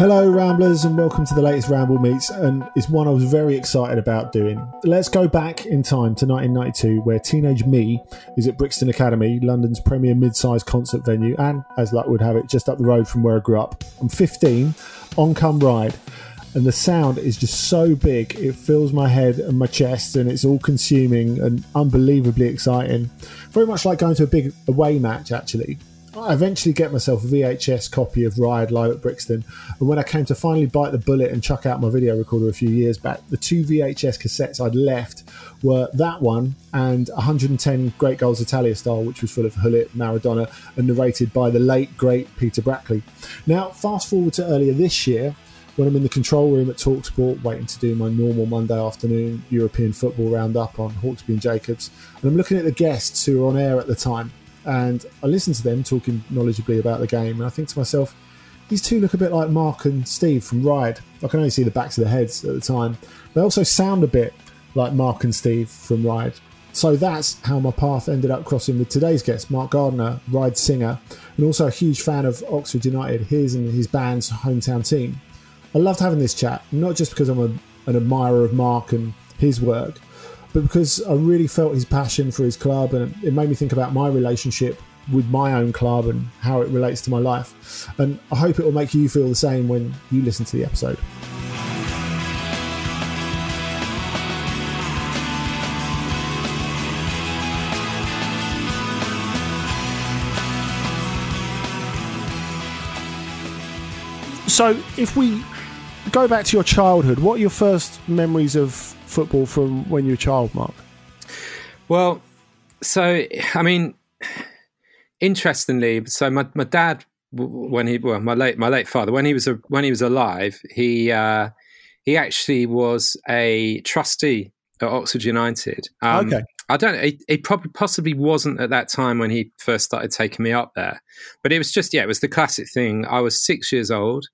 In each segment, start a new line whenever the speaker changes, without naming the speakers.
Hello, Ramblers, and welcome to the latest Ramble Meets, and it's one I was very excited about doing. Let's go back in time to 1992, where teenage me is at Brixton Academy, London's premier mid-sized concert venue, and as luck would have it, just up the road from where I grew up. I'm 15, on come Ride, and the sound is just so big it fills my head and my chest, and it's all consuming and unbelievably exciting. Very much like going to a big away match, actually. I eventually get myself a VHS copy of Ride live at Brixton, and when I came to finally bite the bullet and chuck out my video recorder a few years back, the two VHS cassettes I'd left were that one and 110 Great Goals Italia style, which was full of Gullit, Maradona, and narrated by the late great Peter Brackley. Now, fast forward to earlier this year. When I'm in the control room at Talksport, waiting to do my normal Monday afternoon European football roundup on Hawksbee and Jacobs, and I'm looking at the guests who were on air at the time and I listen to them talking knowledgeably about the game, and I think to myself, these two look a bit like Mark and Steve from Ride. I can only see the backs of their heads at the time. They also sound a bit like Mark and Steve from Ride. So that's how my path ended up crossing with today's guest, Mark Gardner, Ride singer, and also a huge fan of Oxford United, his and his band's hometown team. I loved having this chat, not just because I'm a, an admirer of Mark and his work, but because I really felt his passion for his club, and it made me think about my relationship with my own club and how it relates to my life. And I hope it will make you feel the same when you listen to the episode. So, if we go back to your childhood, what are your first memories of football from when you were a child, Mark?
Well, so I mean, interestingly, so my my dad when he well my late my late father when he was a, when he was alive he uh, he actually was a trustee at Oxford United. Um,
okay.
I don't. It, it, probably possibly wasn't at that time when he first started taking me up there, but it was just yeah, it was the classic thing. I was six years old.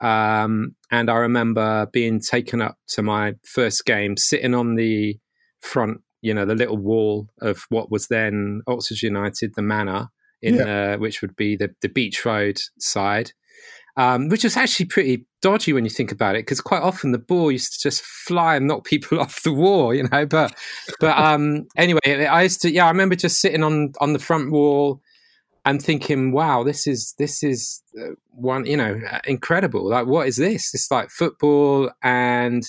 Um, and I remember being taken up to my first game, sitting on the front, you know, the little wall of what was then Oxford United, the Manor in uh, which would be the the Beach Road side, um, which was actually pretty dodgy when you think about it, because quite often the ball used to just fly and knock people off the wall, you know. But but um, anyway, I used to yeah, I remember just sitting on on the front wall and thinking, wow, this is this is uh, one you know incredible. Like what is this? It's like football and.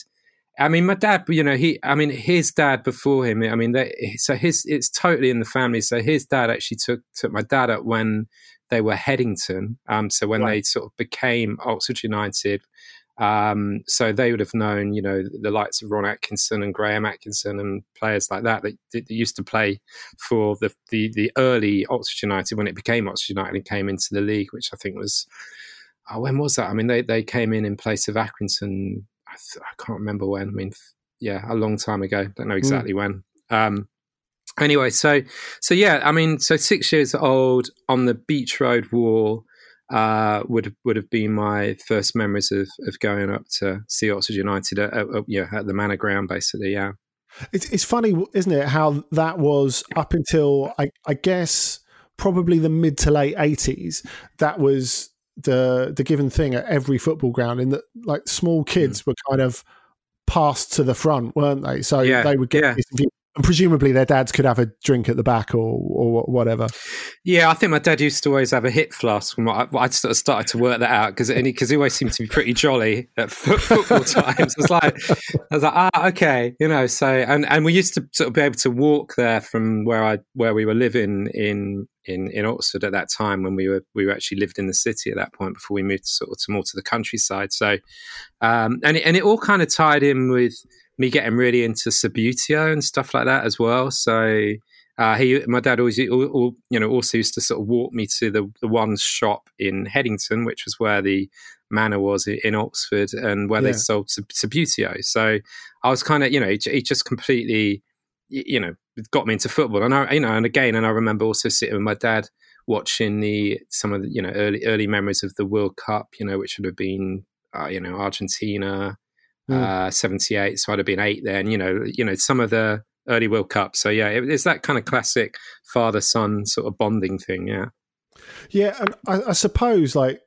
I mean, my dad, you know, he, I mean, his dad before him, I mean, they, so his, it's totally in the family. So his dad actually took, took my dad up when they were Headington. Um, so when right. they sort of became Oxford United, um, so they would have known, you know, the likes of Ron Atkinson and Graham Atkinson and players like that that, that used to play for the, the, the early Oxford United when it became Oxford United and came into the league, which I think was oh, when was that? I mean, they they came in in place of Accrington. I, th- I can't remember when. I mean, yeah, a long time ago. Don't know hmm. exactly mm. when. Um, anyway, so so yeah, I mean, so six years old on the Beach Road wall uh, would would have been my first memories of, of going up to see Oxford United at, at, yeah, at the Manor Ground, basically. Yeah,
it's it's funny, isn't it? How that was up until I, I guess probably the mid to late eighties. That was the the given thing at every football ground. In that, like small kids mm. were kind of passed to the front, weren't they? So yeah, they would get yeah. And presumably their dads could have a drink at the back or, or whatever.
Yeah, I think my dad used to always have a hit flask. When I, I sort of started to work that out because because he always seemed to be pretty jolly at football times. It's like I was like, ah, okay, you know. So and and we used to sort of be able to walk there from where I where we were living in in in Oxford at that time when we were we were actually lived in the city at that point before we moved sort of to more to the countryside. So um, and it, and it all kind of tied in with me getting really into Subbuteo and stuff like that as well. So uh, he, my dad always, you know, also used to sort of walk me to the the one shop in Headington, which was where the manor was in Oxford, and where yeah. they sold Subbuteo. So I was kind of, you know, he, he, just completely, you know, got me into football, and I, you know, and again, and I remember also sitting with my dad watching the some of the you know early early memories of the World Cup, you know, which would have been, uh, you know, Argentina mm. uh, 78. So I'd have been eight then, you know, you know, some of the early World Cup. So yeah, it, it's that kind of classic father son sort of bonding thing. Yeah.
Yeah. And I, I suppose like,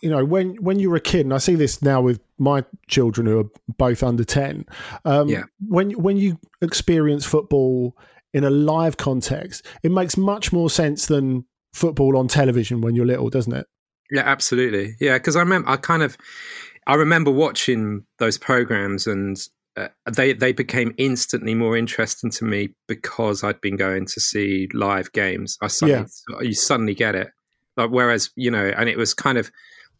you know, when when you're a kid, and I see this now with my children who are both under ten. Um, yeah. When when you experience football in a live context, it makes much more sense than football on television when you're little, doesn't it?
Yeah, absolutely. Yeah, because I remember I kind of I remember watching those programs and uh, they they became instantly more interesting to me because I'd been going to see live games. I suddenly yeah. you suddenly get it. Like, whereas you know, and it was kind of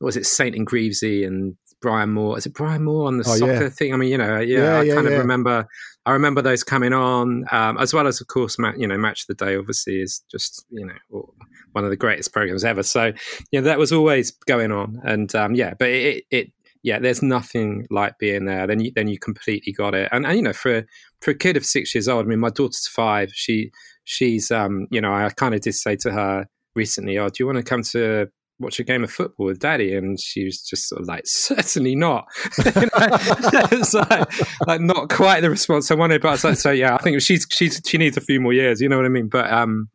was it Saint and Greavesy and Brian Moore? Is it Brian Moore on the oh, soccer yeah. thing? I mean, you know, yeah, yeah I kind of remember. I remember those coming on, um, as well as, of course, you know, Match of the Day. Obviously, is just you know one of the greatest programs ever. So, yeah, that was always going on, and um, yeah, but it, it yeah, there's nothing like being there. Then you then you completely got it. And, and you know, for for a kid of six years old, I mean, my daughter's five. She she's um, you know, I kind of did say to her recently, "Oh, do you want to come to watch a game of football with daddy and she was just sort of like certainly not it's like, like, not quite the response i wanted but I was like so yeah i think she's she's she needs a few more years you know what i mean but um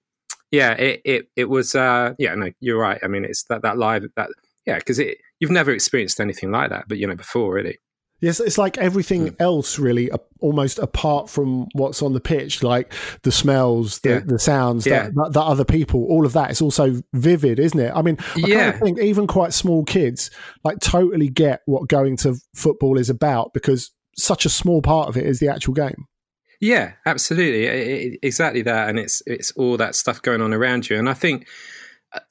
yeah it it, it was uh yeah no you're right i mean it's that that live that yeah because it you've never experienced anything like that, but you know, before really.
Yes, it's like everything mm. else, really, uh, almost apart from what's on the pitch, like the smells, the, yeah. the sounds, yeah. that, that, other people, all of that. It's also vivid, isn't it? I mean, I yeah. kind of think even quite small kids like totally get what going to football is about because such a small part of it is the actual game.
Yeah, absolutely, it, it, exactly that, and it's it's all that stuff going on around you, and I think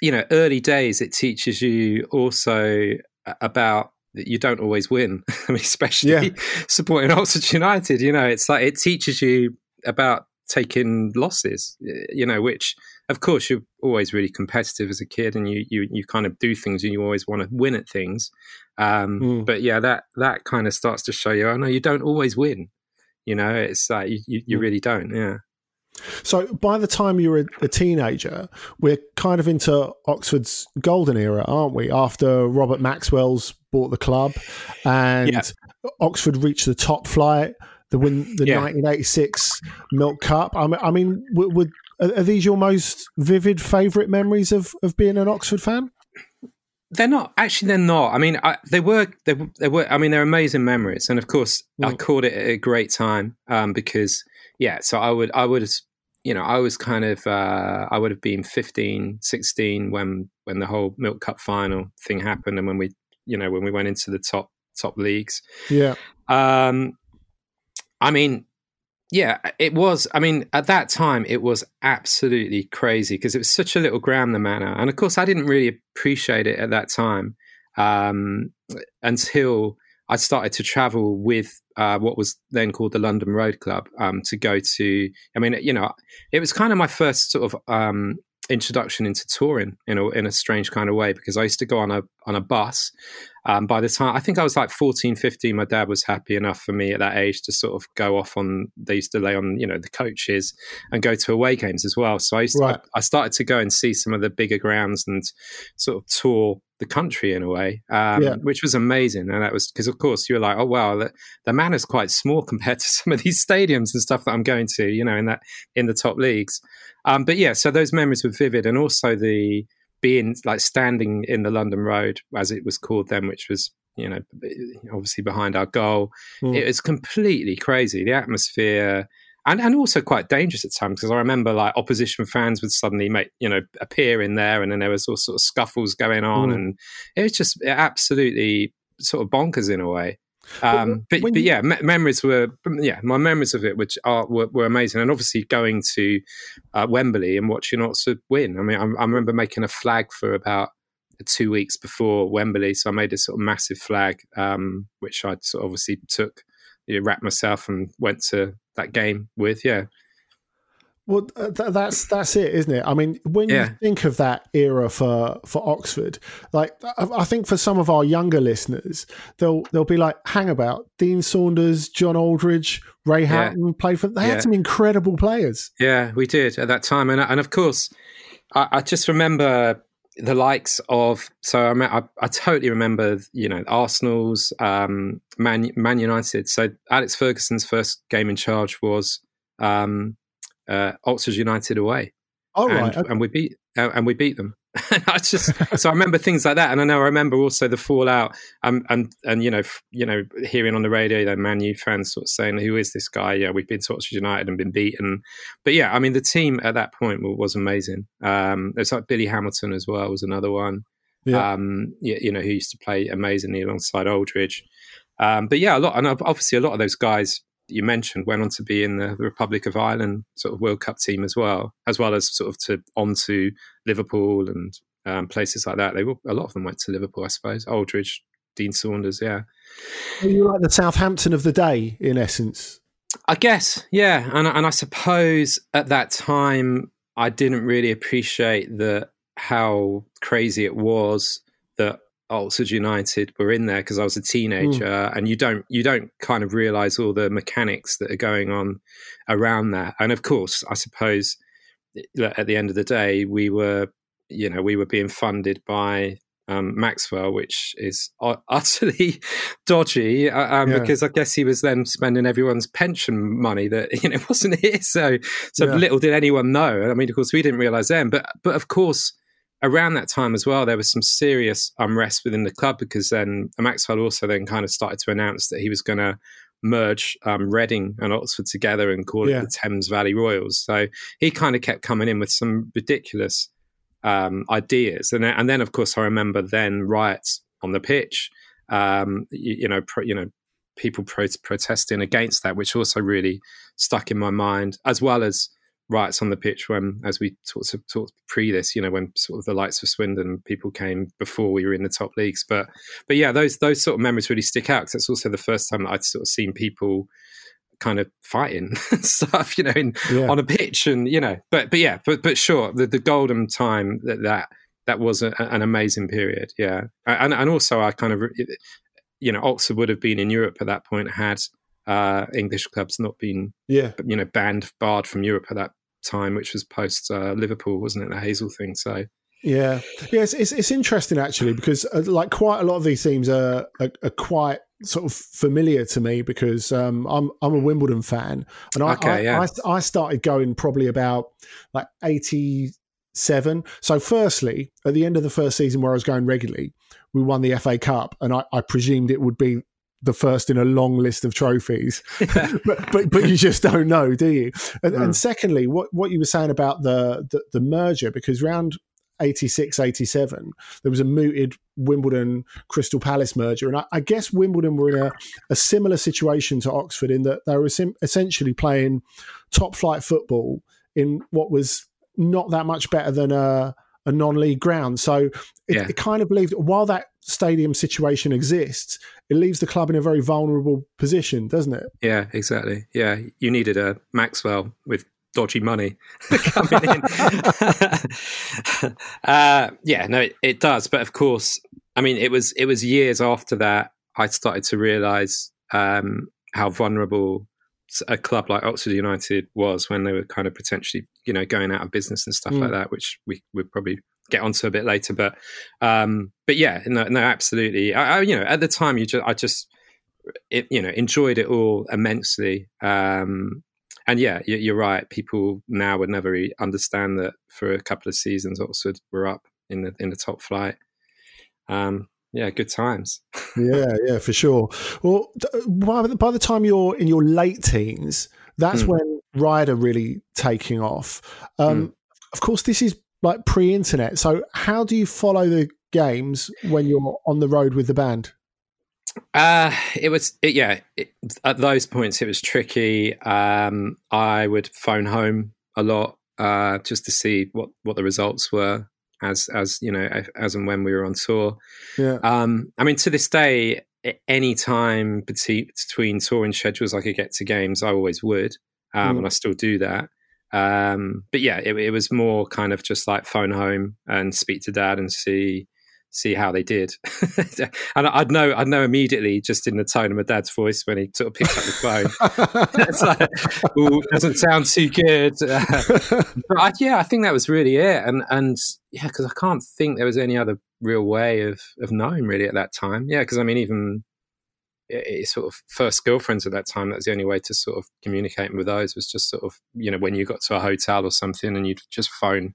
you know, early days, it teaches you also about that you don't always win. I mean, especially yeah. supporting Oxford United. You know, it's like it teaches you about taking losses. You know, which of course you're always really competitive as a kid, and you you you kind of do things and you always want to win at things. Um, mm. But yeah, that that kind of starts to show you. Oh no, you don't always win. You know, it's like you you, you mm. really don't. Yeah.
So by the time you were a, teenager, we're kind of into Oxford's golden era, aren't we? After Robert Maxwell's bought the club, and yeah. Oxford reached the top flight, the win, the yeah. 1986 Milk Cup. I mean, I mean would, would, Are, these your most vivid favourite memories of of being an Oxford fan?
They're not actually. They're not. I mean, I, they were. They, they, were. I mean, they're amazing memories, and of course, mm. I caught it at a great time um, because, yeah. So I would, I would, you know, I was kind of, uh, I would have been 15, 16 when when the whole Milk Cup final thing happened, and when we, you know, when we went into the top top leagues.
Yeah.
Um, I mean, yeah, it was. I mean, at that time, it was absolutely crazy because it was such a little ground, the manor. And of course, I didn't really appreciate it at that time um, until I started to travel with uh, what was then called the London Road Club um, to go to. I mean, you know, it was kind of my first sort of um, introduction into touring in a, in a strange kind of way because I used to go on a on a bus. Um, by the time I think I was like 14, 15, my dad was happy enough for me at that age to sort of go off on. They used to lay on you know the coaches and go to away games as well. So I used to, right. I, I, started to go and see some of the bigger grounds and sort of tour the country in a way, um, yeah. which was amazing. And that was because, of course, you were like, oh wow, the, the man is quite small compared to some of these stadiums and stuff that I'm going to, you know, in that in the top leagues. Um, but yeah, so those memories were vivid, and also the being like standing in the London Road as it was called then, which was you know obviously behind our goal. Mm. It was completely crazy. The atmosphere. And, and also quite dangerous at times because I remember like opposition fans would suddenly make you know appear in there and then there was all sort of scuffles going on mm. and it was just absolutely sort of bonkers in a way. Um, but, but, yeah, me- memories were yeah, my memories of it, which are were, were amazing, and obviously going to uh, Wembley and watching Oxford win. I mean, I, I, remember making a flag for about two weeks before Wembley, so I made a sort of massive flag, um, which I sort of obviously took, you know, wrapped myself and went to that game with. Yeah,
well, uh, th- that's that's it, isn't it? I mean, when yeah. you think of that era for for Oxford, like I think for some of our younger listeners, they'll they'll be like, "Hang about, Dean Saunders, John Aldridge, Ray Houghton yeah. played for. They yeah. had some incredible players.
Yeah, we did at that time, and and of course, I, I just remember the likes of so I, I, I, totally remember you know Arsenal's um, Man Man United. So Alex Ferguson's first game in charge was um, uh, Oxford United away.
Oh,
and,
right. okay.
and we beat uh, and we beat them. I just so I remember things like that, and I know I remember also the fallout, um, and and you know f- you know hearing on the radio the Man U fans sort of saying, "Who is this guy?" Yeah, we've been to Oxford United and been beaten, but yeah, I mean the team at that point was amazing. Um, there's like Billy Hamilton as well was another one. Yeah. Um, you, you know who used to play amazingly alongside Aldridge. Um, but yeah, a lot, and obviously a lot of those guys you mentioned went on to be in the, Republic of Ireland sort of World Cup team as well, as well as sort of to on to Liverpool and um, places like that. They were, a lot of them went to Liverpool, I suppose. Aldridge, Dean Saunders, yeah.
Are you like the Southampton of the day, in essence?
I guess, yeah. And and I suppose at that time I didn't really appreciate the how crazy it was Oxford United were in there because I was a teenager, mm. and you don't you don't kind of realize all the mechanics that are going on around that. And of course, I suppose at the end of the day, we were you know we were being funded by um, Maxwell, which is utterly dodgy uh, um, yeah. because I guess he was then spending everyone's pension money that you know wasn't his. So so yeah. little did anyone know. I mean, of course, we didn't realize then, but but of course around that time as well, there was some serious unrest within the club because then Maxwell also then kind of started to announce that he was going to merge um, Reading and Oxford together and call yeah. it the Thames Valley Royals. So he kind of kept coming in with some ridiculous um, ideas, and then, and then of course I remember then riots on the pitch. Um, you, you, know, pro, you know, people pro- protesting against that, which also really stuck in my mind, as well as riots on the pitch when, as we talked, talked pre this, you know, when sort of the likes of Swindon people came before we were in the top leagues. But but yeah, those those sort of memories really stick out because it's also the first time that I'd sort of seen people kind of fighting stuff, you know, in, yeah. on a pitch, and you know, but but yeah, but but sure, the, the golden time that that that was a, an amazing period, yeah, and and also I kind of, you know, Oxford would have been in Europe at that point had. Uh, English clubs not been,
yeah,
you know, banned, barred from Europe at that time, which was post uh, Liverpool, wasn't it? The Heysel thing. So
yeah, yeah, it's it's, it's interesting actually because uh, like quite a lot of these teams are, are, are quite sort of familiar to me because um, I'm I'm a Wimbledon fan, and I,
Okay,
I,
yeah.
I I started going probably about like eighty seven. So, firstly, at the end of the first season where I was going regularly, we won the FA Cup, and I, I presumed it would be the first in a long list of trophies. but, but but you just don't know, do you? And, and hmm. secondly, what what you were saying about the the, the merger, because round 86 87 there was a mooted wimbledon crystal palace merger and i, I guess wimbledon were in a, a similar situation to oxford in that they were essen- essentially playing top flight football in what was not that much better than a, a non-league ground so it,
Yeah.
it kind of leaves while that stadium situation exists it leaves the club in a very vulnerable position doesn't it
Yeah, exactly. Yeah, you needed a Maxwell with dodgy money coming in. uh, yeah, no, it, it does. But of course, I mean, it was it was years after that I started to realise um, how vulnerable a club like Oxford United was when they were kind of potentially, you know, going out of business and stuff like
Mm.
that, which we would probably get onto a bit later. But um, but yeah, no, no, absolutely. I, I, you know, at the time, you just I just it, you know enjoyed it all immensely. Um, and yeah, you- you're right. People now would never really understand that for a couple of seasons, Oxford were up in the in the top flight. Um, yeah, good times.
yeah, yeah, for sure. Well, by the, by the time you're in your late teens, that's
Mm.
when Ryder really taking off. Um, Of course, this is like pre-internet. So, how do you follow the games when you're on the road with the band?
Uh, it was it, yeah. It, at those points, it was tricky. Um, I would phone home a lot uh, just to see what what the results were as as you know as and when we were on tour.
Yeah,
Um, I mean, to this day, any time between touring schedules I could get to games, I always would, um,
Mm.
and I still do that. Um, but yeah, it, it was more kind of just like phone home and speak to dad and see see how they did. and I'd know I'd know immediately just in the tone of my dad's voice when he sort of picked up the phone. like, "Ooh, doesn't sound too good. but I, yeah, I think that was really it. And and yeah, because I can't think there was any other real way of of knowing really at that time. Yeah, because I mean, even i- i- sort of first girlfriends at that time, that was the only way to sort of communicate with those was just sort of you know when you got to a hotel or something and you'd just phone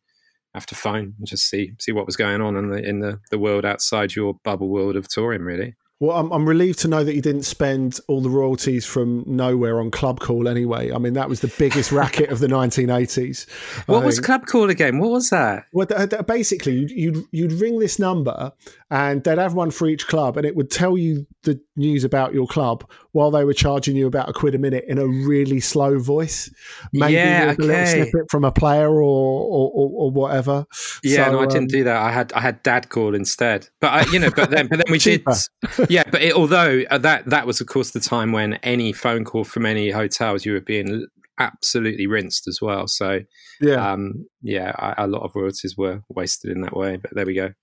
after phone and just see see what was going on in the in the the world outside your bubble world of touring. Really.
Well, I'm, I'm relieved to know that you didn't spend all the royalties from nowhere on Club Call anyway. I mean, that was the biggest racket of the 1980s.
What
I
was
think.
Club Call again? What was that?
Well, th- th- basically, you'd, you'd you'd ring this number, and they'd have one for each club, and it would tell you the news about your club while they were charging you about a quid a minute in a really slow voice. Maybe
Yeah,
with a little snippet from a player or or, or, or whatever.
Yeah,
So,
no, I
um,
didn't do that. I had I had dad call instead. But I, you know, but then but then we did. Yeah, but it, although uh, that that was of course the time when any phone call from any hotels you were being absolutely rinsed as well. So
Yeah.
um, yeah, I, a lot of royalties were wasted in that way. But there we go.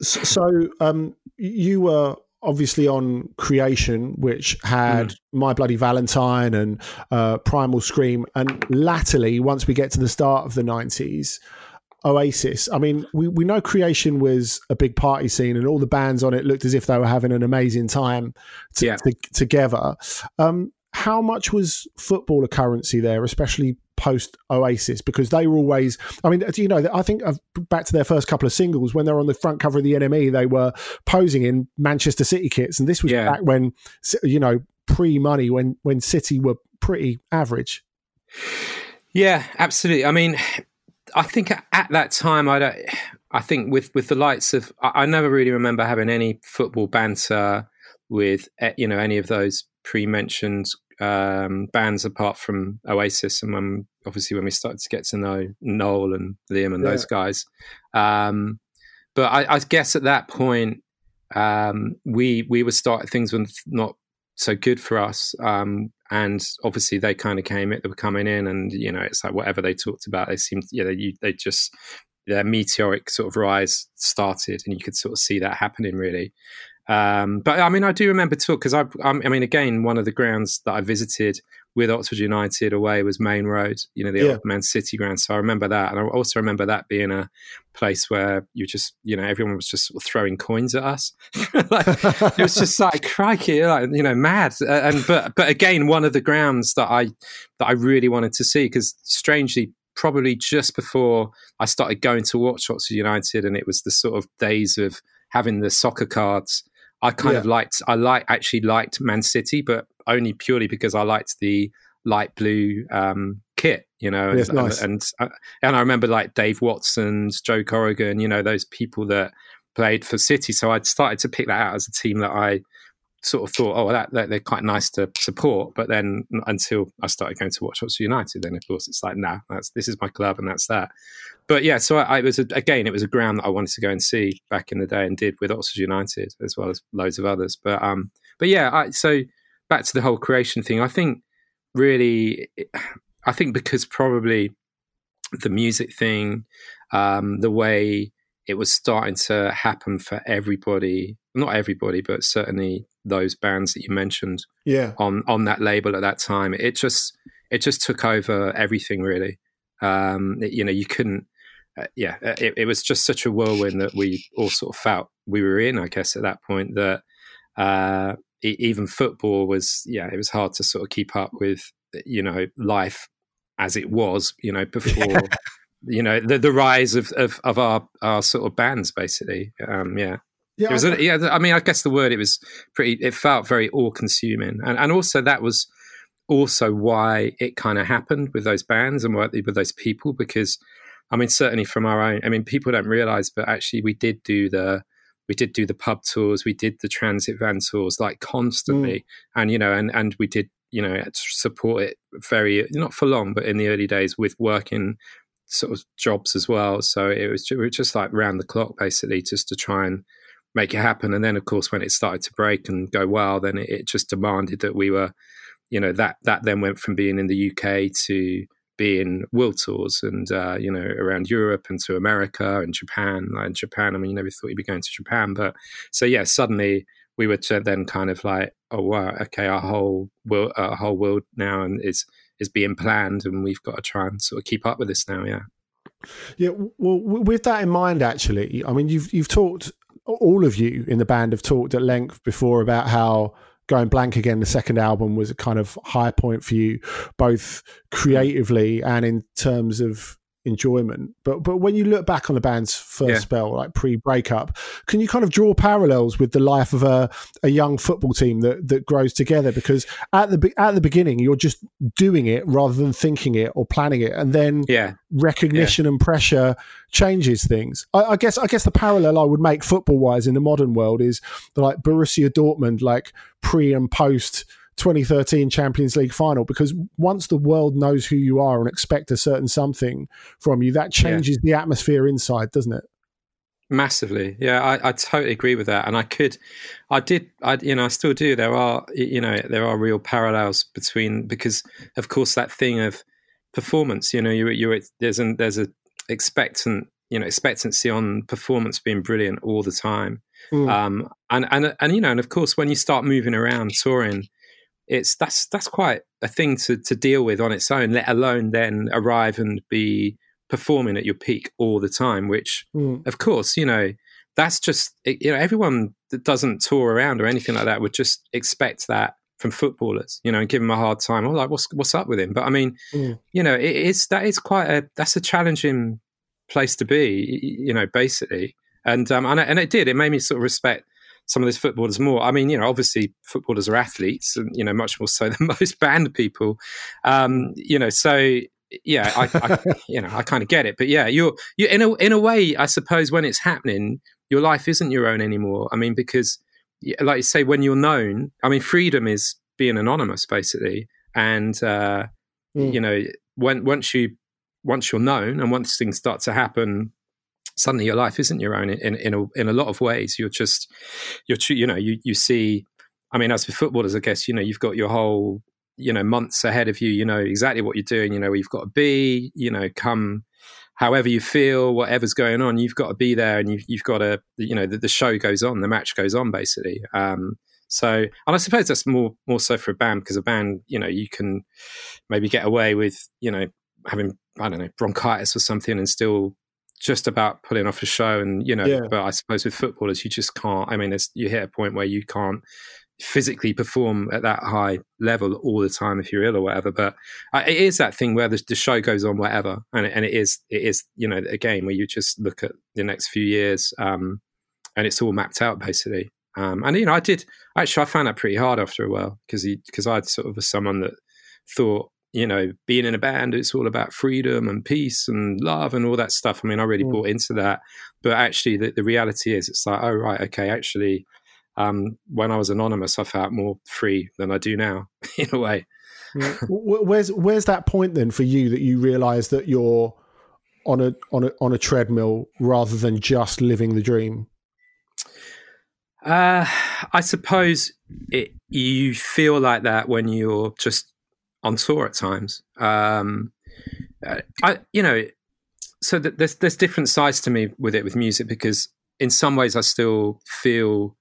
So um, you were obviously on Creation, which had
Mm.
My Bloody Valentine and uh, Primal Scream, and latterly, once we get to the start of the nineties. Oasis. I mean, we, we know Creation was a big party scene, and all the bands on it looked as if they were having an amazing time
Yeah.
together. Um, how much was football a currency there, especially post Oasis? Because they were always, I mean, do you know, I think back to their first couple of singles when they were on the front cover of the NME, they were posing in Manchester City kits, and this was
Yeah.
back when, you know, pre money, when when City were pretty average.
Yeah, absolutely. I mean, I think at that time, I don't. I think with with the lights of, I, I never really remember having any football banter with eh, you know any of those pre-mentioned um, bands apart from Oasis, and when obviously when we started to get to know Noel and Liam and
Yeah.
those guys. Um, but I, I guess at that point, um, we we were starting things were not so good for us. Um, and obviously they kind of came it, they were coming in and, you know, it's like whatever they talked about, they seemed, you know, you, they just, their meteoric sort of rise started and you could sort of see that happening really. Um, but I mean, I do remember talk because I, I mean, again, one of the grounds that I visited with Oxford United away was Maine Road, you know, the
Yeah.
old Man City ground. So I remember that. And I also remember that being a place where you just, you know, everyone was just sort of throwing coins at us. like, it was just like crikey, like, you know, mad. Uh, And but but again, one of the grounds that I that I really wanted to see because strangely, probably just before I started going to watch Oxford United, and it was the sort of days of having the soccer cards. I kind of liked. I like actually liked Man City, but only purely because I liked the light blue um, kit. You know, and,
Yes, nice.
and and and I remember like Dave Watson's, Joe Corrigan. You know, those people that played for City. So I'd started to pick that out as a team that I sort of thought, oh, that, that they're quite nice to support. But then until I started going to watch Oxford United, then of course it's like, nah, that's this is my club and that's that. But yeah, so I, I was a, again, it was a ground that I wanted to go and see back in the day and did with Oxford United as well as loads of others. But um, but yeah, I, so back to the whole creation thing. I think really, I think because probably the music thing, um, the way it was starting to happen for everybody, not everybody, but certainly those bands that you mentioned
Yeah.
on on that label at that time. It just it just took over everything really. Um, it- you know, you couldn't. Uh, yeah, uh, it, it was just such a whirlwind that we all sort of felt we were in. I guess at that point that uh, e- even football was yeah, it was hard to sort of keep up with you know life as it was. You know before. You know the the rise of, of, of our, our sort of bands, basically. Um, yeah,
Yeah.
it was,
I-
yeah. I mean, I guess the word it was pretty. It felt very all-consuming, and and also that was also why it kind of happened with those bands and with with those people because, I mean, certainly from our own. I mean, people don't realize, but actually, we did do the we did do the pub tours, we did the transit van tours like constantly, mm. and you know, and and we did you know support it very not for long, but in the early days with working sort of jobs as well. So it was, we were just like round the clock basically just to try and make it happen. And then of course when it started to break and go well, then it, it just demanded that we were, you know, that that then went from being in the UK to being world tours and uh, you know around Europe and to America and Japan. Like in Japan, I mean, you never thought you'd be going to Japan, but so yeah, suddenly we were then kind of like, oh wow, okay, our whole world, our whole world now and is is being planned, and we've got to try and sort of keep up with this now. Yeah.
Yeah, well, with that in mind, actually, I mean, you've you've talked, all of you in the band have talked at length before about how going blank again, the second album was a kind of high point for you, both mm. creatively and in terms of enjoyment. But but when you look back on the band's first
Yeah.
spell, like pre-breakup, can you kind of draw parallels with the life of a, a young football team that that grows together? Because at the at the beginning, you're just doing it rather than thinking it or planning it, and then
Yeah.
recognition and pressure changes things. I, I guess I guess the parallel I would make football wise in the modern world is the, like Borussia Dortmund, like pre and post 2013 Champions League final, because once the world knows who you are and expect a certain something from you, that changes the atmosphere inside, doesn't it?
Massively, yeah, I, I totally agree with that, and I could, I did, I you know, I still do. There are, you know, there are real parallels between because, of course, that thing of performance. You know, you you there's an there's a expectant, you know, expectancy on performance being brilliant all the time,
Mm.
um, and and and you know, and of course, when you start moving around touring, it's that's that's quite a thing to to deal with on its own. Let alone then arrive and be performing at your peak all the time, which
Mm.
of course, you know, that's just you know everyone that doesn't tour around or anything like that would just expect that from footballers, you know, and give them a hard time. Oh, like what's what's up with him? But I mean,
Mm.
you know, it is that is quite a that's a challenging place to be, you know, basically. And um and, and it did. It made me sort of respect some of those footballers more. I mean, you know, obviously footballers are athletes, and you know, much more so than most band people. Um, you know, so yeah, I, I you know, I kind of get it. But yeah, you're you in a in a way, I suppose, when it's happening, your life isn't your own anymore. I mean, because like you say, when you're known, I mean, freedom is being anonymous, basically, and uh,
Mm.
you know, when once you once you're known and once things start to happen suddenly your life isn't your own in in a, in a lot of ways. You're just you're you know you you see i mean as for footballers i guess you know you've got your whole you know months ahead of you you know exactly what you're doing you know you've got to be you know come however you feel whatever's going on you've got to be there and you've, you've got to you know the, the show goes on the match goes on basically. Um So, and I suppose that's more more so for a band because a band, you know, you can maybe get away with, you know, having I don't know bronchitis or something and still just about pulling off a show. And you know,
Yeah.
but I suppose with footballers, you just can't. I mean, you hit a point where you can't physically perform at that high level all the time if you're ill or whatever. But uh, it is that thing where the, the show goes on whatever, and it, and it is it is you know a game where you just look at the next few years, um, and it's all mapped out basically. Um, and you know, I did actually I found that pretty hard after a while because because I had sort of was someone that thought you know being in a band it's all about freedom and peace and love and all that stuff. I mean, I really
Mm.
bought into that, but actually the, the reality is it's like oh right okay actually um, when I was anonymous, I felt more free than I do now, in a way.
Wh- where's where's that point then for you that you realise that you're on a on a on a treadmill rather than just living the dream?
Uh, I suppose it, you feel like that when you're just on tour at times. Um, uh, I, you know, so th- there's there's different sides to me with it with music because in some ways I still feel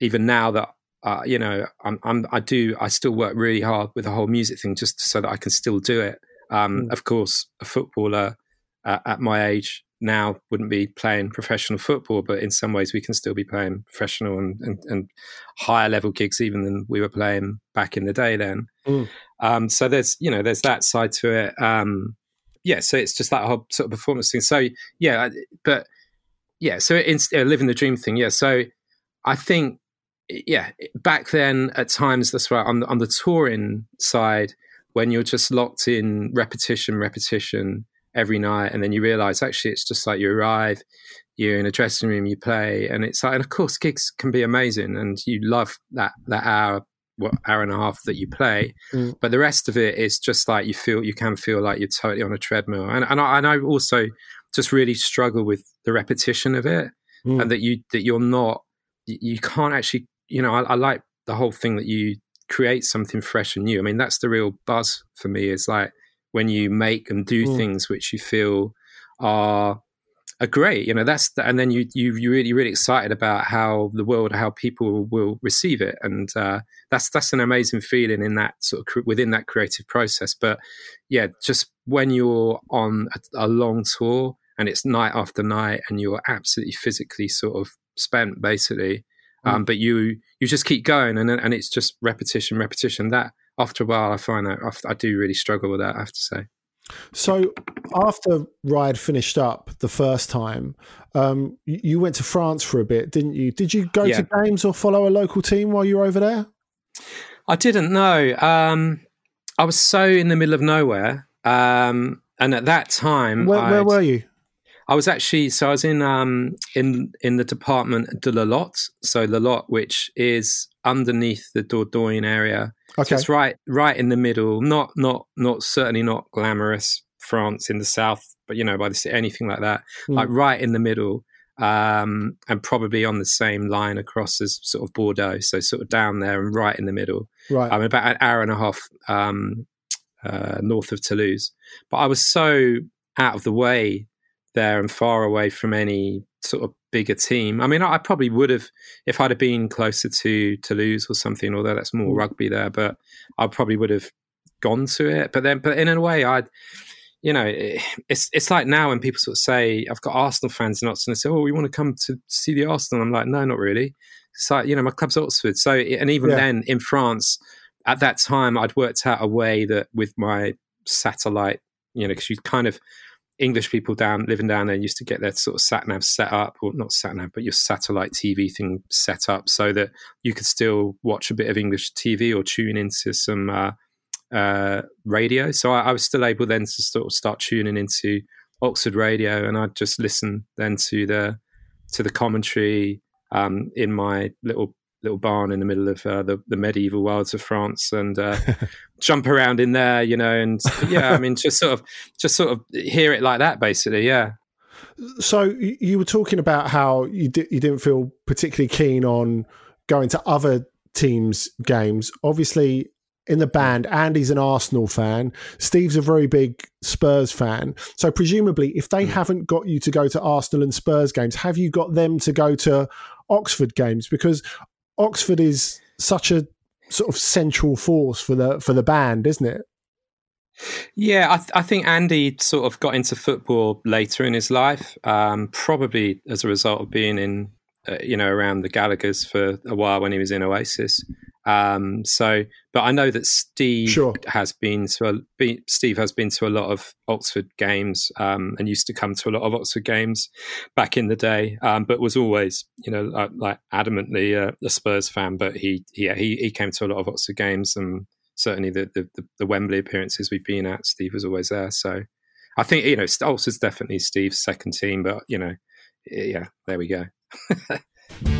even now that uh, you know I'm, I'm I do I still work really hard with the whole music thing just so that I can still do it. Um, Of course, a footballer uh, at my age now wouldn't be playing professional football, but in some ways we can still be playing professional and, and, and higher level gigs even than we were playing back in the day then.
Mm.
Um, so there's you know there's that side to it. Um, yeah, so it's just that whole sort of performance thing. So yeah, I- but yeah, so it's uh, living the dream thing. Yeah, so I think yeah back then at times that's right on the, on the touring side when you're just locked in repetition repetition every night and then you realize actually it's just like you arrive you're in a dressing room you play and it's like and of course gigs can be amazing and you love that that hour what hour and a half that you play
Mm.
but the rest of it is just like you feel you can feel like you're totally on a treadmill and and I, and I also just really struggle with the repetition of it
Mm.
and that you that you're not you, can't actually you know I, I like the whole thing that you create something fresh and new i mean that's the real buzz for me is like when you make and do
Mm.
things which you feel are are great you know that's the, and then you you you really really excited about how the world how people will receive it. And uh that's that's an amazing feeling in that sort of within that creative process. But yeah just when you're on a, a long tour and it's night after night and you're absolutely physically sort of spent basically um, but you you just keep going and and it's just repetition repetition. That after a while i find that I, do really struggle with that i have to say
So after Ride finished up the first time, um, you, went to France for a bit, didn't you? Did you go
Yeah.
to games or follow a local team while you were over there?
I didn't know. Um, I was so in the middle of nowhere, um, and at that time,
Where, where were you?
I was actually so I was in um, in in the department de la Lotte, so La Lotte, which is underneath the Dordogne area.
Okay.
So it's right right in the middle. Not not not certainly not glamorous France in the south, but you know by the sea, anything like that.
Mm.
Like right in the middle. Um, and probably on the same line across as sort of Bordeaux, so sort of down there and right in the middle.
Right.
I'm about an hour and a half um, uh, north of Toulouse. But I was so out of the way there and far away from any sort of bigger team. I mean, I, I probably would have if I'd have been closer to Toulouse or something. Although that's more mm. rugby there, but I probably would have gone to it. But then, but in a way, I'd. You know, eh, it's it's like now when people sort of say, "I've got Arsenal fans in Oxford," and they say, "Oh, we want to come to see the Arsenal." I'm like, "No, not really." It's like you know, my club's Oxford. So, and even
Yeah.
then in France, at that time, I'd worked out a way that with my satellite, you know, because you kind of English people down living down there used to get their sort of sat nav set up, or not sat nav, but your satellite TV thing set up so that you could still watch a bit of English TV or tune into some uh, uh, radio. So I, I was still able then to sort of start tuning into Oxford radio, and I'd just listen then to the to the commentary um, in my little little barn in the middle of uh, the, the medieval wilds of France and uh, jump around in there, you know, and yeah, I mean, just sort of, just sort of hear it like that, basically, yeah.
So you were talking about how you di- you didn't feel particularly keen on going to other teams' games. Obviously, in the band, Andy's an Arsenal fan. Steve's a very big Spurs fan. So presumably, if they haven't got you to go to Arsenal and Spurs games, have you got them to go to Oxford games? Because Oxford is such a sort of central force for the for the band, isn't it?
Yeah, I, th- I, think Andy sort of got into football later in his life, um, probably as a result of being in, uh, you know, around the Gallagher's for a while when he was in Oasis. Um, so, but I know that Steve
sure.
has been to a, be, Steve has been to a lot of Oxford games um, and used to come to a lot of Oxford games back in the day, um, but was always, you know, like, like adamantly uh, a Spurs fan. But he, yeah, he he came to a lot of Oxford games and certainly the, the, the Wembley appearances we've been at, Steve was always there. So I think you know, Oxford's definitely Steve's second team, but you know, yeah, there we go.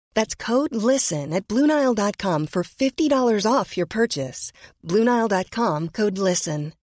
That's code LISTEN at Bluenile.com for $50 off your purchase. Bluenile.com code LISTEN.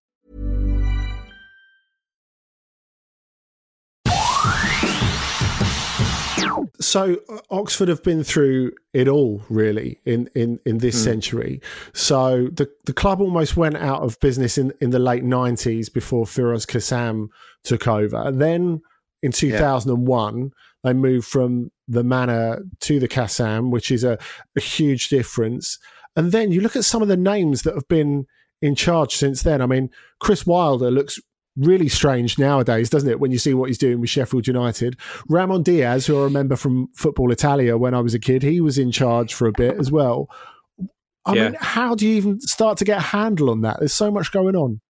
So uh, Oxford have been through it all, really, in in, in this mm. century. So the the club almost went out of business in, in the late nineties before Firoz Kassam took over. Then in two thousand and one, yeah. they moved from the Manor to the Kassam, which is a, a huge difference. And then you look at some of the names that have been in charge since then. I mean, Chris Wilder looks really strange nowadays, doesn't it, when you see what he's doing with Sheffield United? Ramon Diaz, who I remember from Football Italia when I was a kid, he was in charge for a bit as well. I yeah. mean, how do you even start to get a handle on that? There's so much going on.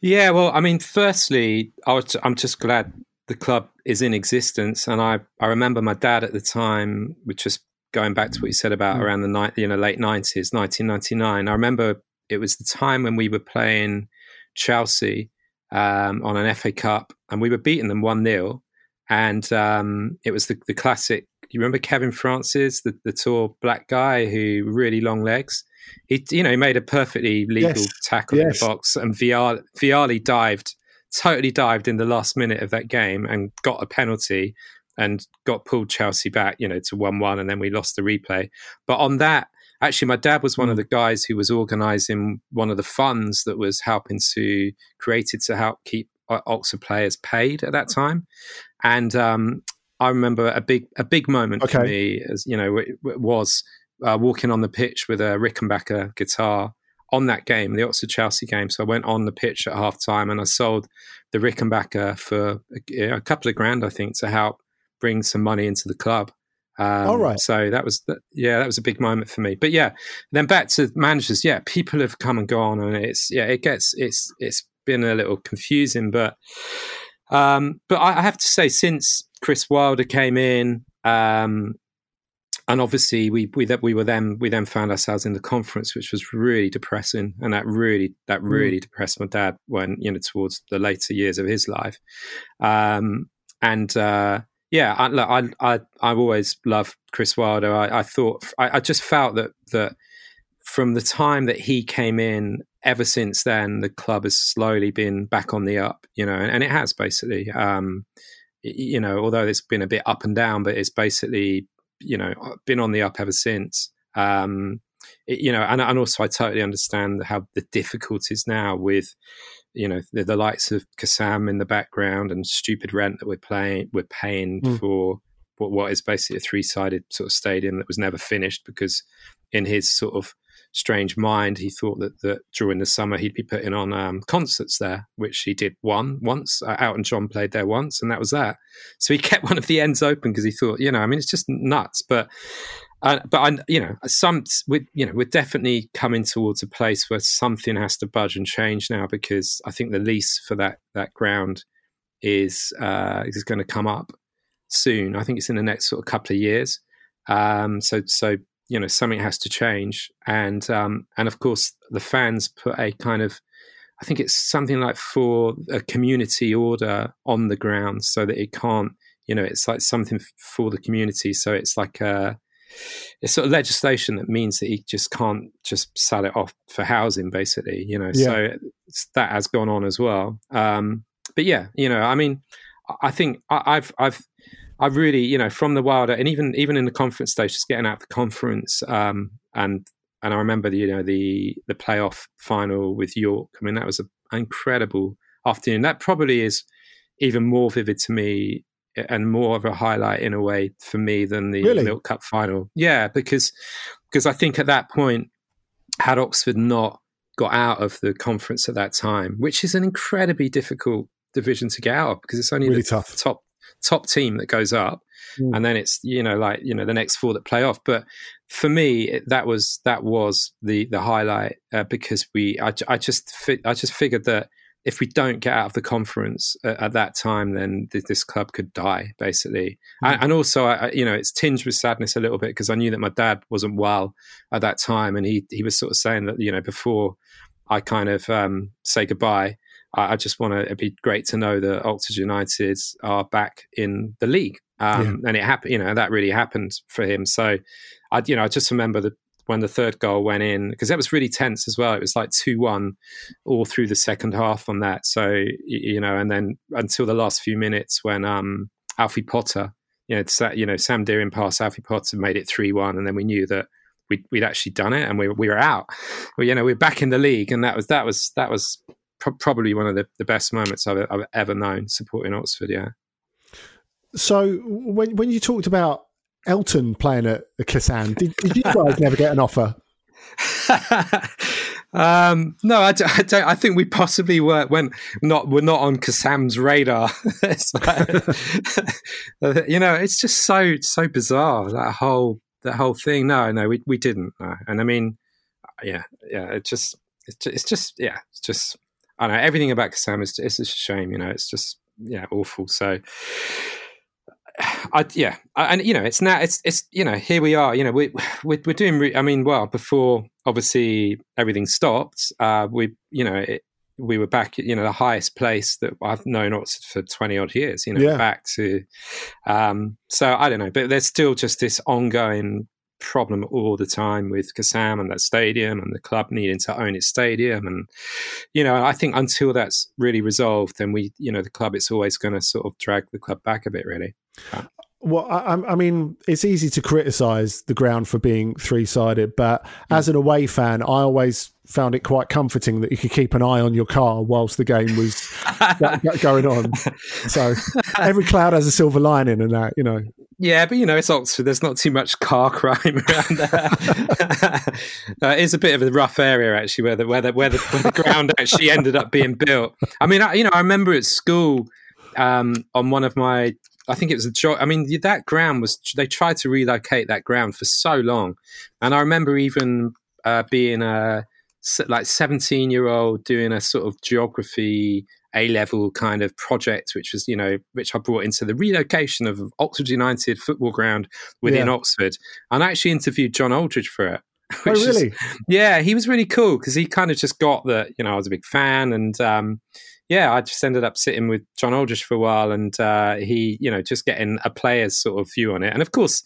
Yeah, well, I mean, firstly, I was, I'm just glad the club is in existence. And I, I remember my dad at the time, which is going back to what you said about mm. around the night, you know, late nineties, 1999. I remember it was the time when we were playing Chelsea um, on an FA Cup and we were beating them 1 0. And um, it was the, the classic. You remember Kevin Francis, the, the tall black guy who really long legs? He, you know, he made a perfectly legal yes. tackle yes. in the box, and Vialli, Vialli dived totally dived in the last minute of that game and got a penalty and got pulled Chelsea back, you know, to 1 1, and then we lost the replay. But on that, actually, my dad was one of hmm. the guys who was organizing one of the funds that was helping to created to help keep Oxford players paid at that time. And um, I remember a big a big moment okay. for me, as you know, it, it was uh, walking on the pitch with a Rickenbacker guitar on that game, the Oxford Chelsea game. So I went on the pitch at half time and I sold the Rickenbacker for a, a, couple of grand, I think, to help bring some money into the club. Um,
All right.
So that was the, yeah, that was a big moment for me. But yeah, then back to managers. Yeah, people have come and gone, and it's yeah, it gets it's it's been a little confusing, but um, but I, I have to say, since Chris Wilder came in, um, and obviously we we that we were then we then found ourselves in the conference, which was really depressing, and that really that really mm. depressed my dad when you know towards the later years of his life, um, and uh, yeah, I, look, I I I've always loved Chris Wilder. I, I thought I, I just felt that that from the time that he came in, ever since then, the club has slowly been back on the up, you know, and, and it has basically. Um, you know, although it's been a bit up and down, but it's basically you know been on the up ever since. Um, it, you know, and, and also I totally understand how the difficulties now with you know the, the likes of Kassam in the background and stupid rent that we're playing we're paying mm. for what, what is basically a three sided sort of stadium that was never finished because in his sort of strange mind, he thought that, that during the summer he'd be putting on um, concerts there, which he did one once. Uh, Elton John played there once, and that was that. So he kept one of the ends open because he thought, you know, I mean, it's just nuts. But uh, but I, you know, some we you know we're definitely coming towards a place where something has to budge and change now because I think the lease for that that ground is uh, is going to come up soon. I think it's in the next sort of couple of years. Um, so so you know something has to change. And um, and of course the fans put a kind of I think it's something like for a community order on the ground so that it can't you know it's like something for the community. So it's like a it's sort of legislation that means that he just can't just sell it off for housing basically you know. Yeah. so that has gone on as well. Um, but yeah you know I mean I think I've I've I really, you know, from the Wilder, and even even in the conference stage, just getting out of the conference, um, and and I remember, the, you know, the the playoff final with York. I mean, that was an incredible afternoon. That probably is even more vivid to me and more of a highlight in a way for me than the really? Milk Cup final. Yeah, because because I think at that point, had Oxford not got out of the conference at that time, which is an incredibly difficult division to get out of because it's only really the tough. top top team that goes up, mm. and then it's you know like you know the next four that play off. But for me, it, that was that was the the highlight uh, because we I, I just fi- I just figured that if we don't get out of the conference at, at that time, then th- this club could die basically. Mm. And, and, also, I, you know, it's tinged with sadness a little bit because I knew that my dad wasn't well at that time, and he he was sort of saying that you know before I kind of um, say goodbye. I, I just want to. It'd be great to know that Oxford United are back in the league, um, yeah. and it happened. You know that really happened for him. So, I you know I just remember the when the third goal went in because that was really tense as well. It was like two one all through the second half on that. So you know, and then until the last few minutes when um, Alfie Potter, you know, you know Sam Deering passed Alfie Potter and made it three one, and then we knew that we'd, we'd actually done it and we, we were out. Well, you know, we are back in the league, and that was that was that was pro- probably one of the, the best moments I've, I've ever known supporting Oxford. Yeah.
So when when you talked about Elton playing at the did, did you guys never get an offer?
um, no, I, I, don't. I think we possibly were when not we're not on Kassam's radar. like, you know, it's just so so bizarre that whole that whole thing. No, no, we we didn't. No. And I mean, yeah, yeah. It just it's just, it's just yeah, it's just I know everything about Kassam is it's just a shame. You know, it's just yeah awful. So. I, yeah, and you know, it's now it's it's you know here we are. You know, we we're, we're doing. Re- I mean, well, before obviously everything stopped, uh, we you know it, we were back. You know, the highest place that I've known Oxford for twenty odd years. You know, yeah. back to. Um, so I don't know, but there's still just this ongoing problem all the time with Kassam and that stadium and the club needing to own its stadium. And, you know, I think until that's really resolved, then we, you know, the club, it's always going to sort of drag the club back a bit, really.
Uh, Well, I, I, mean, it's easy to criticise the ground for being three sided, but as an away fan, I always found it quite comforting that you could keep an eye on your car whilst the game was going on. So every cloud has a silver lining, and that you know.
Yeah, but you know, it's Oxford. There's not too much car crime around there. uh, it's a bit of a rough area actually, where the where the where the, where the ground actually ended up being built. I mean, I, you know, I remember at school um, on one of my I think it was a joy. I mean, that ground was. They tried to relocate that ground for so long, and I remember even uh, being a like seventeen year old doing a sort of geography a level kind of project, which was, you know, which I brought into the relocation of Oxford United football ground within yeah. Oxford. And I actually interviewed John Aldridge for it.
oh, really?
Is, yeah, he was really cool because he kind of just got that, you know, I was a big fan. And um, yeah, I just ended up sitting with John Aldridge for a while and uh, he, you know, just getting a player's sort of view on it. And of course,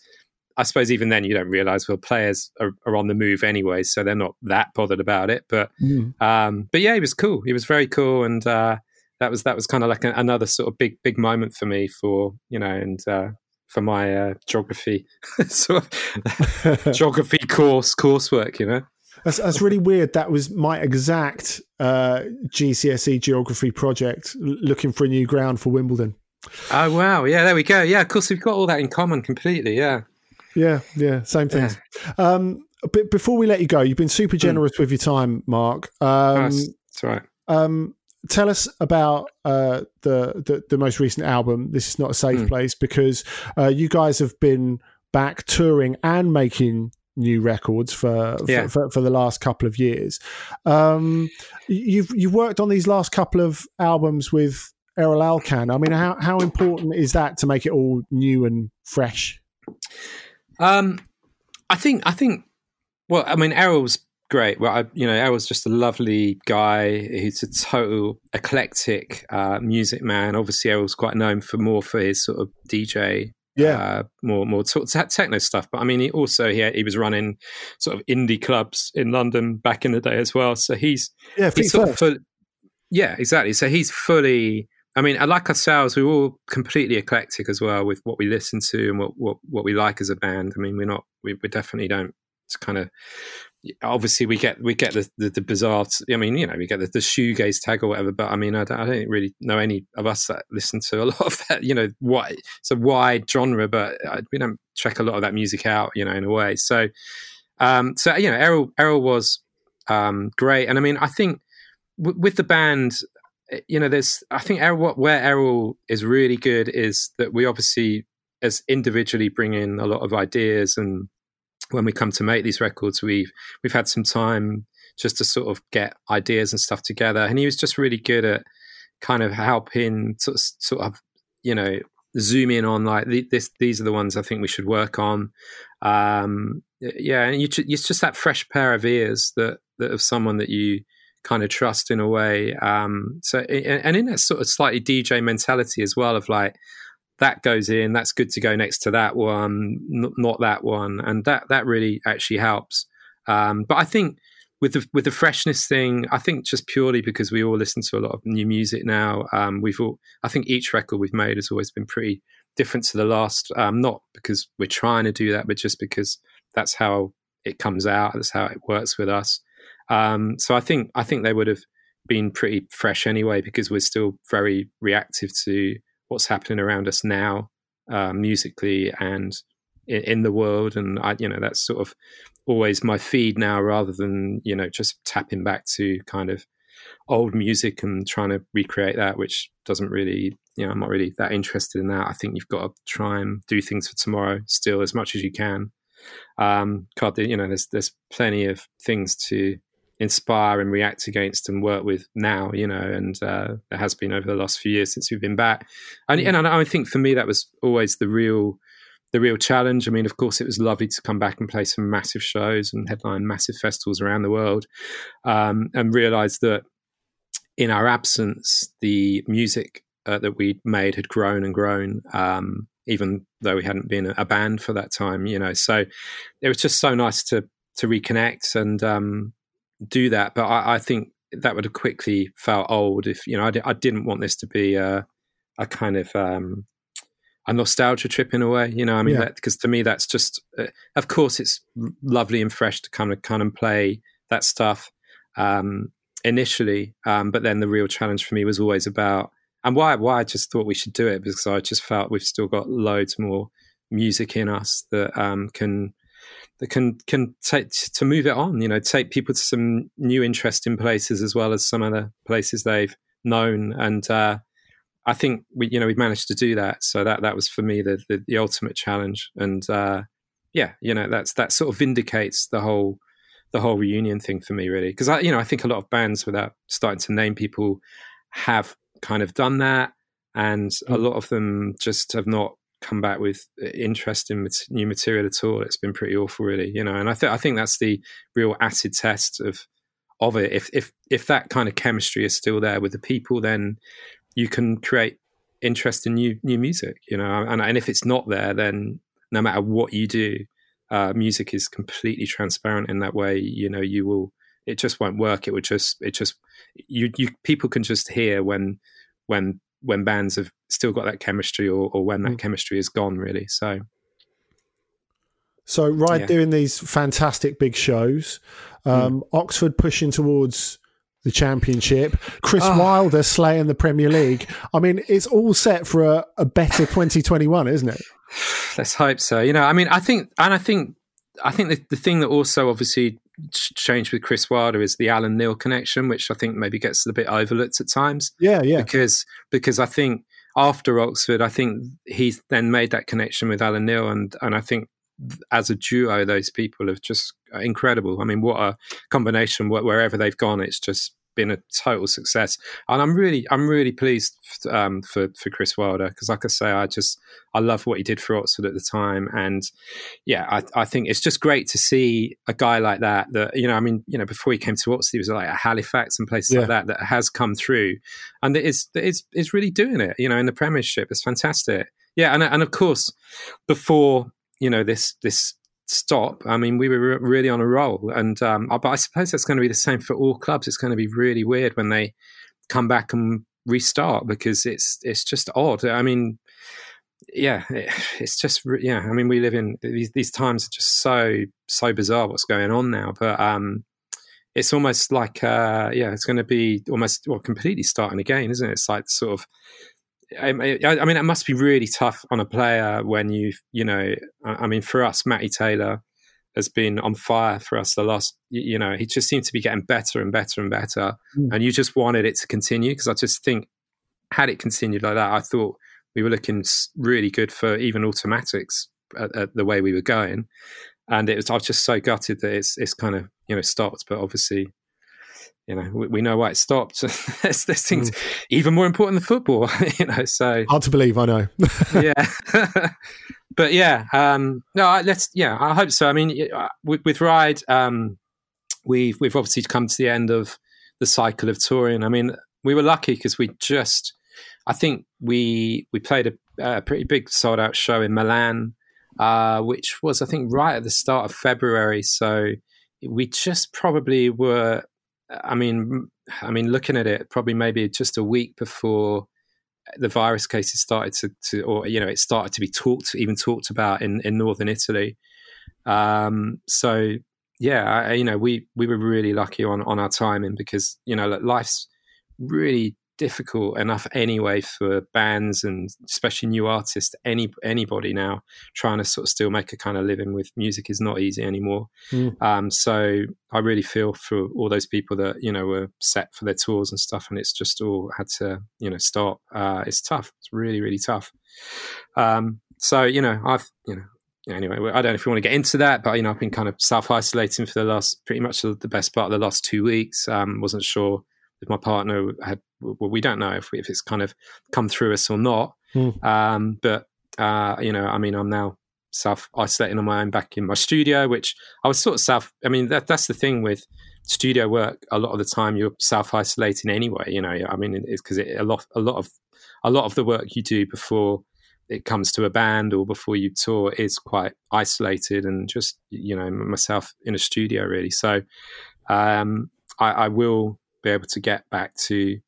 I suppose even then you don't realize well players are, are, on the move anyway, so they're not that bothered about it. But mm. um, but yeah, he was cool. He was very cool, and uh, that was that was kind of like a, another sort of big big moment for me for you know and uh, for my uh, geography sort of geography course coursework. You know.
That's, that's really weird. That was my exact uh, GCSE geography project, looking for a new ground for Wimbledon.
Oh wow! Yeah, there we go. Yeah, of course we've got all that in common completely. Yeah,
yeah, yeah, same things. Yeah. Um, but before we let you go, you've been super hmm. generous mm. with your time, Mark. Um,
that's, that's right.
Um, tell us about uh, the, the, the most recent album. This is not a safe mm. place because uh, you guys have been back touring and making new records for, yeah. for, for, for, the last couple of years. Um, you've you've worked on these last couple of albums with Erol Alkan. I mean, how how important is that to make it all new and fresh?
Um, I think I think. Well, I mean, Erol's great. Well, I, you know, Erol's just a lovely guy. He's a total eclectic uh, music man. Obviously, Erol's quite known for more for his sort of DJ,
yeah, uh,
more more sort of techno stuff. But I mean, he also he he was running sort of indie clubs in London back in the day as well. So he's
yeah,
he's sort of full, yeah, exactly. So he's fully. I mean, like ourselves, we're all completely eclectic as well with what we listen to and what, what, what we like as a band. I mean, we're not, we, we definitely don't it's kind of obviously we get we get the, the, the bizarre. I mean, you know, we get the, the shoegaze tag or whatever. But I mean, I don't, I don't really know any of us that listen to a lot of that. You know, what it's a wide genre, but uh, we don't check a lot of that music out. You know, in a way. So, um, so you know, Errol Erol was um, great, and I mean, I think w- with the band. You know, there's. I think Erol, where Erol is really good is that we obviously, as individually, bring in a lot of ideas and when we come to make these records, we've we've had some time just to sort of get ideas and stuff together. And he was just really good at kind of helping sort of, sort of you know zoom in on like this. These are the ones I think we should work on. Um, yeah, and you, it's just that fresh pair of ears that that of someone that you kind of trust in a way. Um, so and in that sort of slightly DJ mentality as well of like that goes in that's good to go next to that one n- not that one. And that that really actually helps. Um, but i think with the with the freshness thing i think just purely because we all listen to a lot of new music now um, we've all i think each record we've made has always been pretty different to the last. Um, not because we're trying to do that but just because that's how it comes out that's how it works with us. Um, so i think i think they would have been pretty fresh anyway because we're still very reactive to what's happening around us now, uh, musically and in, in, the world. And I, you know, that's sort of always my feed now, rather than you know just tapping back to kind of old music and trying to recreate that, which doesn't really, you know, I'm not really that interested in that. I think you've got to try and do things for tomorrow still as much as you can. Um, God, you know, there's there's plenty of things to inspire and react against and work with now, you know, and uh, it has been over the last few years since we've been back. And, and I, I think for me that was always the real the real challenge. I mean, of course, it was lovely to come back and play some massive shows and headline massive festivals around the world, um, and realize that in our absence, the music uh, that we made had grown and grown. Um, even though we hadn't been a band for that time, you know, so it was just so nice to to reconnect and um, do that. But I, I, think that would have quickly felt old if you know I, I didn't want this to be a, a kind of um, a nostalgia trip in a way. You know, I mean, because yeah. to me that's just, uh, of course, it's lovely and fresh to kind of kind of play that stuff um, initially, um, but then the real challenge for me was always about and why why I just thought we should do it because I just felt we've still got loads more music in us that um, can that can can take to move it on. You know, take people to some new interesting places as well as some other places they've known. And uh, I think we, you know, we've managed to do that. So that that was for me the the, the ultimate challenge, and uh, yeah, you know, that's that sort of vindicates the whole the whole reunion thing for me, really, because I, you know, I think a lot of bands, without starting to name people, have kind of done that, and mm. a lot of them just have not come back with interest in new material at all. It's been pretty awful, really, you know. And I think I think that's the real acid test of of it. If if if that kind of chemistry is still there with the people, then you can create interest in new new music, you know. And and if it's not there, then no matter what you do, uh, music is completely transparent in that way. You know, you will it just won't work. It would just it just you you people can just hear when when when bands have still got that chemistry or, or when that mm. chemistry is gone really so
so Ride yeah. doing these fantastic big shows um, mm. oxford pushing towards the championship chris oh. wilder slaying the premier league i mean it's all set for a, a better 2021 isn't it
let's hope so you know i mean i think and i think i think the, the thing that also obviously changed with Chris Wilder is the Alan Knill connection, which I think maybe gets a bit overlooked at times.
Yeah, yeah.
Because because I think after Oxford, I think he's then made that connection with Alan Knill, and and I think as a duo, those people have just uh, incredible. I mean, what a combination! Wherever they've gone, it's just been a total success, and I'm really I'm really pleased um, for for Chris Wilder because, like I say, I just I love what he did for Oxford at the time, and yeah, I, I think it's just great to see a guy like that. That you know, I mean, you know, before he came to Oxford, he was like at Halifax and places yeah. like that that has come through, and it is it is is really doing it. You know, in the Premiership, it's fantastic. Yeah, and and of course, before you know this this stop. I mean, we were really on a roll, and um, but I suppose that's going to be the same for all clubs. It's going to be really weird when they come back and restart because it's it's just odd. I mean, yeah, it, it's just yeah. I mean, we live in these these times are just so so bizarre. What's going on now? But um, it's almost like uh, yeah, it's going to be almost well completely starting again, isn't it? It's like sort of I, I, mean, it must be really tough on a player when you, you know, I mean, for us, Matty Taylor has been on fire for us the last, you know, he just seemed to be getting better and better and better. Mm. And you just wanted it to continue because I just think, had it continued like that, I thought we were looking really good for even automatics at, at the way we were going. And it was, I was just so gutted that it's, it's kind of, you know, stopped. But obviously, you know, we, we know why it stopped. there's, there's things mm. even more important than football, you know. So
hard to believe, I know.
yeah, but yeah, um, no, let's. Yeah, I hope so. I mean, uh, with, with Ride, um, we've we've obviously come to the end of the cycle of touring. I mean, we were lucky because we just, I think we we played a, a pretty big sold out show in Milan, uh, which was I think right at the start of February. So we just probably were I mean, I mean, looking at it, probably maybe just a week before the virus cases started to, to or you know, it started to be talked, even talked about in in northern Italy. Um, so yeah, I, you know, we we were really lucky on on our timing because you know, life's really difficult enough anyway for bands and especially new artists any anybody now trying to sort of still make a kind of living with music is not easy anymore mm. um, so i really feel for all those people that you know were set for their tours and stuff and it's just all had to you know stop uh, it's tough it's really really tough um, so you know i've you know anyway, I don't know if you want to get into that, but you know, I've been kind of self isolating for the last pretty much the best part of the last two weeks. Um, wasn't sure if my partner had well, we don't know if, if it's kind of come through us or not. Mm. Um, but uh, you know, I mean, I'm now self isolating on my own back in my studio, which I was sort of self. I mean, that that's the thing with studio work. A lot of the time, you're self isolating anyway. You know, I mean, it's because it, a lot a lot of a lot of the work you do before it comes to a band or before you tour is quite isolated and just you know myself in a studio really. So um, I, I will be able to get back to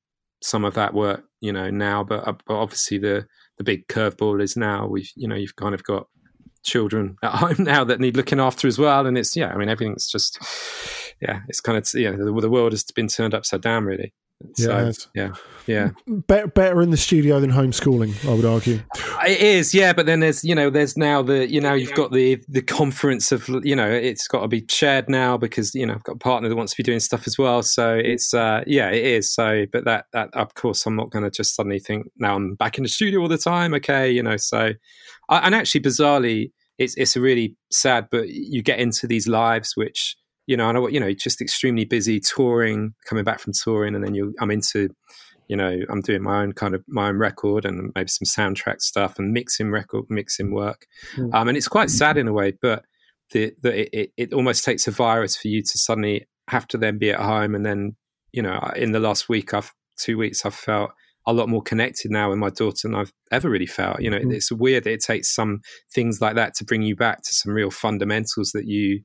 some of that work, you know, now. But, uh, but obviously, the the big curveball is now we've you know you've kind of got children at home now that need looking after as well, and it's yeah, I mean everything's just yeah, it's kind of yeah, the, the world has been turned upside down really. So,
Yes.
yeah, yeah.
Better, better in the studio than homeschooling, I would argue.
It is, yeah, but then there's you know there's now the you know you've got the the conference of you know it's got to be shared now because you know I've got a partner that wants to be doing stuff as well, so it's uh yeah it is so but that that of course I'm not going to just suddenly think now I'm back in the studio all the time, okay, you know so I, and actually bizarrely it's it's a really sad but you get into these lives which you know and I know you know just extremely busy touring coming back from touring and then you I'm into you know, I'm doing my own kind of my own record and maybe some soundtrack stuff and mixing record, mixing work.
Mm.
Um, and it's quite sad in a way, but the, the it, it almost takes a virus for you to suddenly have to then be at home. And then, you know, in the last week, I've two weeks, I've felt a lot more connected now with my daughter than I've ever really felt. You know,
Mm.
it's weird that it takes some things like that to bring you back to some real fundamentals that you,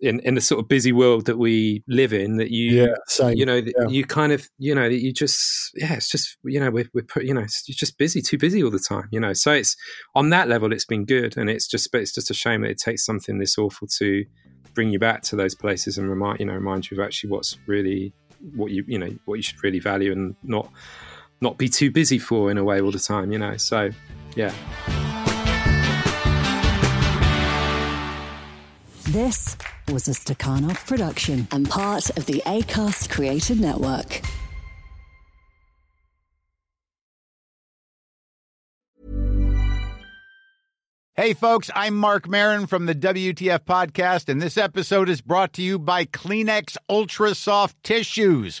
in in the sort of busy world that we live in, that you,
Yeah, same.
you know,
Yeah.
you kind of, you know, that you just, yeah, it's just, you know, we're, we're put, you know, it's, you're just busy, too busy all the time, you know. So it's on that level, it's been good, and it's just, but it's just a shame that it takes something this awful to bring you back to those places and remind, you know, remind you of actually what's really what you, you know, what you should really value and not not be too busy for in a way all the time, you know. So, yeah.
This was a Stakhanov production and part of the ACAST Creator Network.
Hey, folks, I'm Marc Maron from the WTF Podcast, and this episode is brought to you by Kleenex Ultra Soft Tissues,